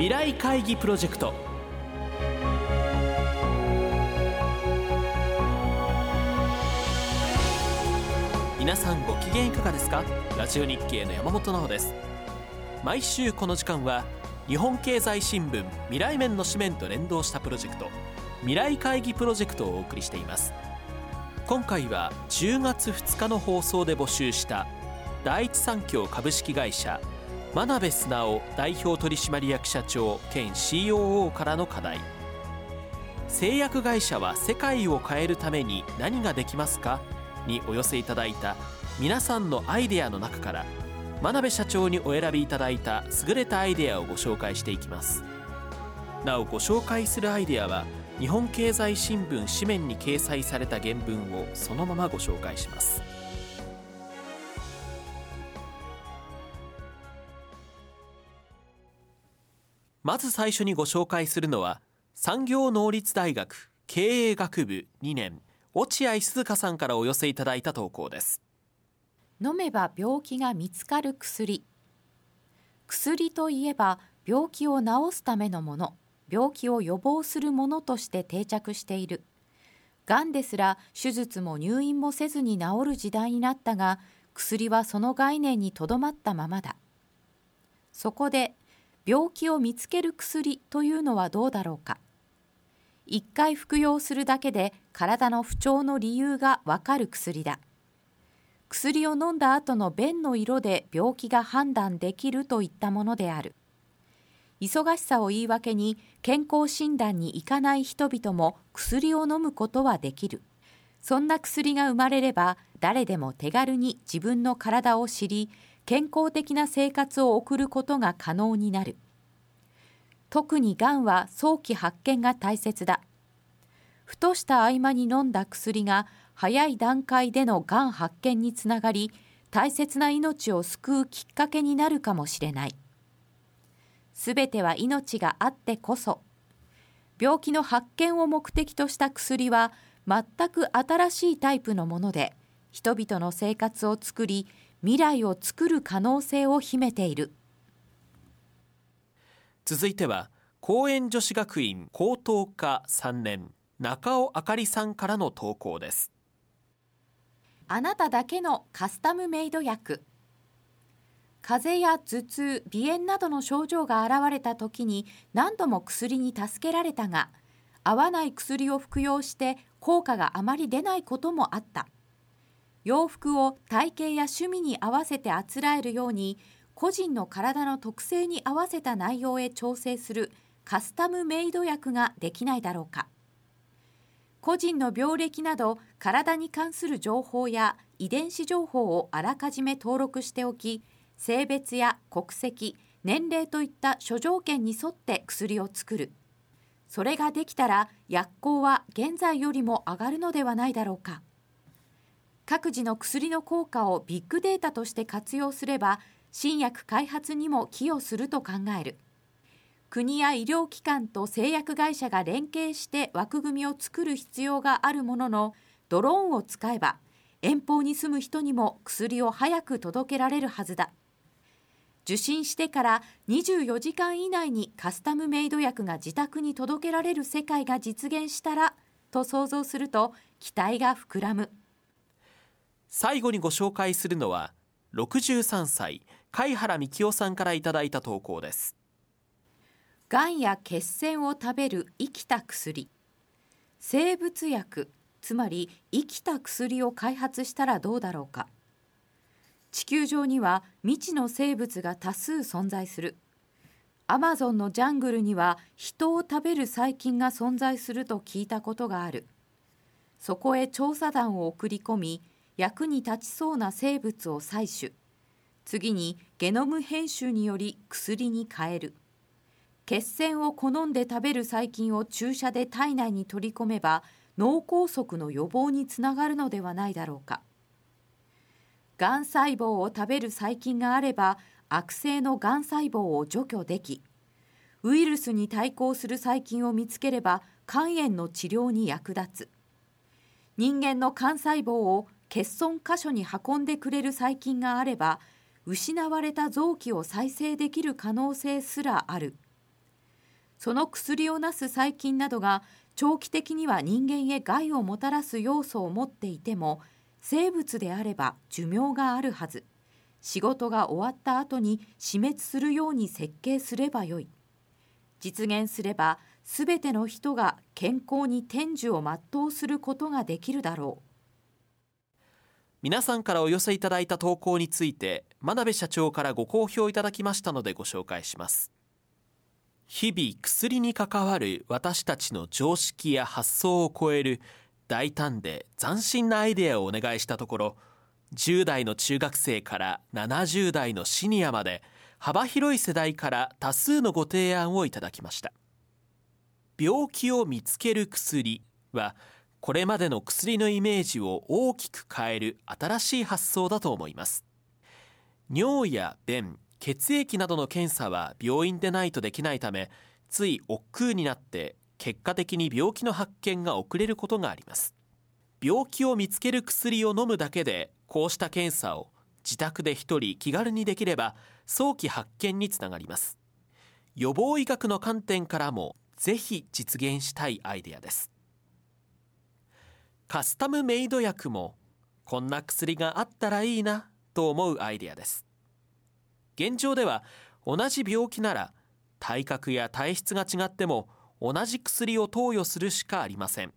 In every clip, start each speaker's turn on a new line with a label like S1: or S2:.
S1: 未来会議プロジェクト。皆さんご機嫌いかがですか？ラジオ日経の山本直です。毎週この時間は日本経済新聞未来面の紙面と連動したプロジェクト未来会議プロジェクトをお送りしています。今回は10月2日の放送で募集した第一三共株式会社真鍋素直代表取締役社長兼 COO からの課題。製薬会社は世界を変えるために何ができますか？にお寄せいただいた皆さんのアイデアの中から真鍋社長にお選びいただいた優れたアイデアをご紹介していきます。なおご紹介するアイデアは日本経済新聞紙面に掲載された原文をそのままご紹介します。まず最初にご紹介するのは産業能率大学経営学部2年落合静香さんからお寄せいただいた投稿です。
S2: 飲めば病気が見つかる薬。薬といえば病気を治すためのもの病気を予防するものとして定着している。がんですら手術も入院もせずに治る時代になったが薬はその概念にとどまったままだ。そこで病気を見つける薬というのはどうだろうか。1回服用するだけで体の不調の理由がわかる薬だ。薬を飲んだ後の便の色で病気が判断できるといったものである。忙しさを言い訳に健康診断に行かない人々も薬を飲むことはできる。そんな薬が生まれれば誰でも手軽に自分の体を知り健康的な生活を送ることが可能になる。特にがんは早期発見が大切だ。ふとした合間に飲んだ薬が早い段階でのがん発見につながり大切な命を救うきっかけになるかもしれない。すべては命があってこそ。病気の発見を目的とした薬は全く新しいタイプのもので人々の生活を作り未来を作る可能性を秘めている。
S1: 続いては公園女子学院高等科3年中尾あかりさんからの投稿です。
S2: あなただけのカスタムメイド薬。風邪や頭痛鼻炎などの症状が現れた時に何度も薬に助けられたが合わない薬を服用して効果があまり出ないこともあった洋服を体型や趣味に合わせてあつらえるように個人の体の特性に合わせた内容へ調整するカスタムメイド薬ができないだろうか。個人の病歴など体に関する情報や遺伝子情報をあらかじめ登録しておき性別や国籍年齢といった諸条件に沿って薬を作る。それができたら薬効は現在よりも上がるのではないだろうか。各自の薬の効果をビッグデータとして活用すれば新薬開発にも寄与すると考える。国や医療機関と製薬会社が連携して枠組みを作る必要があるもののドローンを使えば遠方に住む人にも薬を早く届けられるはずだ。受診してから24時間以内にカスタムメイド薬が自宅に届けられる世界が実現したらと想像すると期待が膨らむ。
S1: 最後にご紹介するのは63歳貝原幹夫さんからいただいた投稿です。
S2: がんや血栓を食べる生きた薬。生物薬つまり生きた薬を開発したらどうだろうか。地球上には未知の生物が多数存在する。アマゾンのジャングルには人を食べる細菌が存在すると聞いたことがある。そこへ調査団を送り込み役に立ちそうな生物を採取。次にゲノム編集により薬に変える。血栓を好んで食べる細菌を注射で体内に取り込めば脳梗塞の予防につながるのではないだろうか。がん細胞を食べる細菌があれば悪性のがん細胞を除去できウイルスに対抗する細菌を見つければ肝炎の治療に役立つ。人間の肝細胞を欠損箇所に運んでくれる細菌があれば失われた臓器を再生できる可能性すらある。その薬をなす細菌などが長期的には人間へ害をもたらす要素を持っていても生物であれば寿命があるはず。仕事が終わった後に死滅するように設計すればよい。実現すればすべての人が健康に天寿を全うすることができるだろう。
S1: 皆さんからお寄せいただいた投稿について真鍋社長からご好評いただきましたのでご紹介します。日々薬に関わる私たちの常識や発想を超える大胆で斬新なアイデアをお願いしたところ10代の中学生から70代のシニアまで幅広い世代から多数のご提案をいただきました。病気を見つける薬はこれまでの薬のイメージを大きく変える新しい発想だと思います。尿や便血液などの検査は病院でないとできないためつい億劫になって結果的に病気の発見が遅れることがあります。病気を見つける薬を飲むだけでこうした検査を自宅で一人気軽にできれば早期発見につながります。予防医学の観点からもぜひ実現したいアイデアです。カスタムメイド薬もこんな薬があったらいいなと思うアイデアです。現状では同じ病気なら体格や体質が違っても同じ薬を投与するしかありません。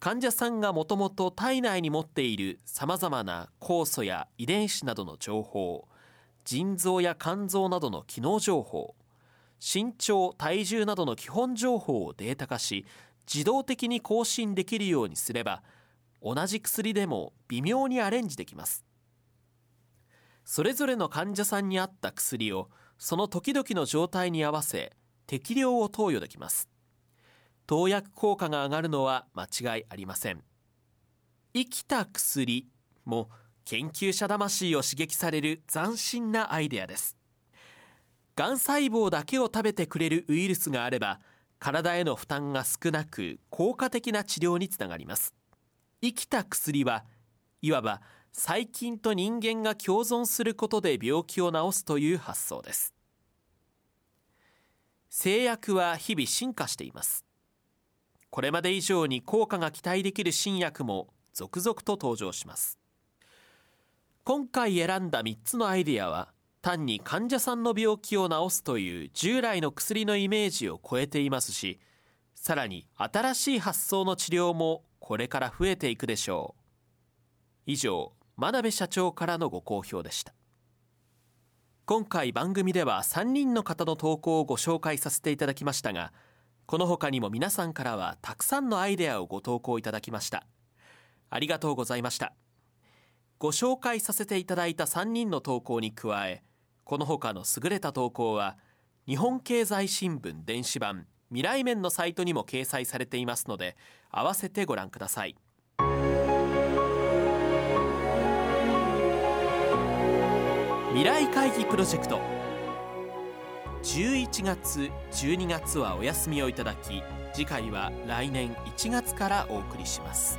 S1: 患者さんがもともと体内に持っているさまざまな酵素や遺伝子などの情報腎臓や肝臓などの機能情報身長体重などの基本情報をデータ化し自動的に更新できるようにすれば同じ薬でも微妙にアレンジできます。それぞれの患者さんに合った薬をその時々の状態に合わせ適量を投与できます。投薬効果が上がるのは間違いありません。生きた薬も研究者魂を刺激される斬新なアイデアです。がん細胞だけを食べてくれるウイルスがあれば体への負担が少なく効果的な治療につながります。生きた薬はいわば細菌と人間が共存することで病気を治すという発想です。製薬は日々進化しています。これまで以上に効果が期待できる新薬も続々と登場します。今回選んだ3つのアイデアは単に患者さんの病気を治すという従来の薬のイメージを超えていますしさらに新しい発想の治療もこれから増えていくでしょう。以上真鍋社長からのご好評でした。今回番組では3人の方の投稿をご紹介させていただきましたがこの他にも皆さんからはたくさんのアイデアをご投稿いただきました。ありがとうございました。ご紹介させていただいた3人の投稿に加えこの他の優れた投稿は日本経済新聞電子版未来面のサイトにも掲載されていますので合わせてご覧ください。未来会議プロジェクト。11月12月はお休みをいただき次回は来年1月からお送りします。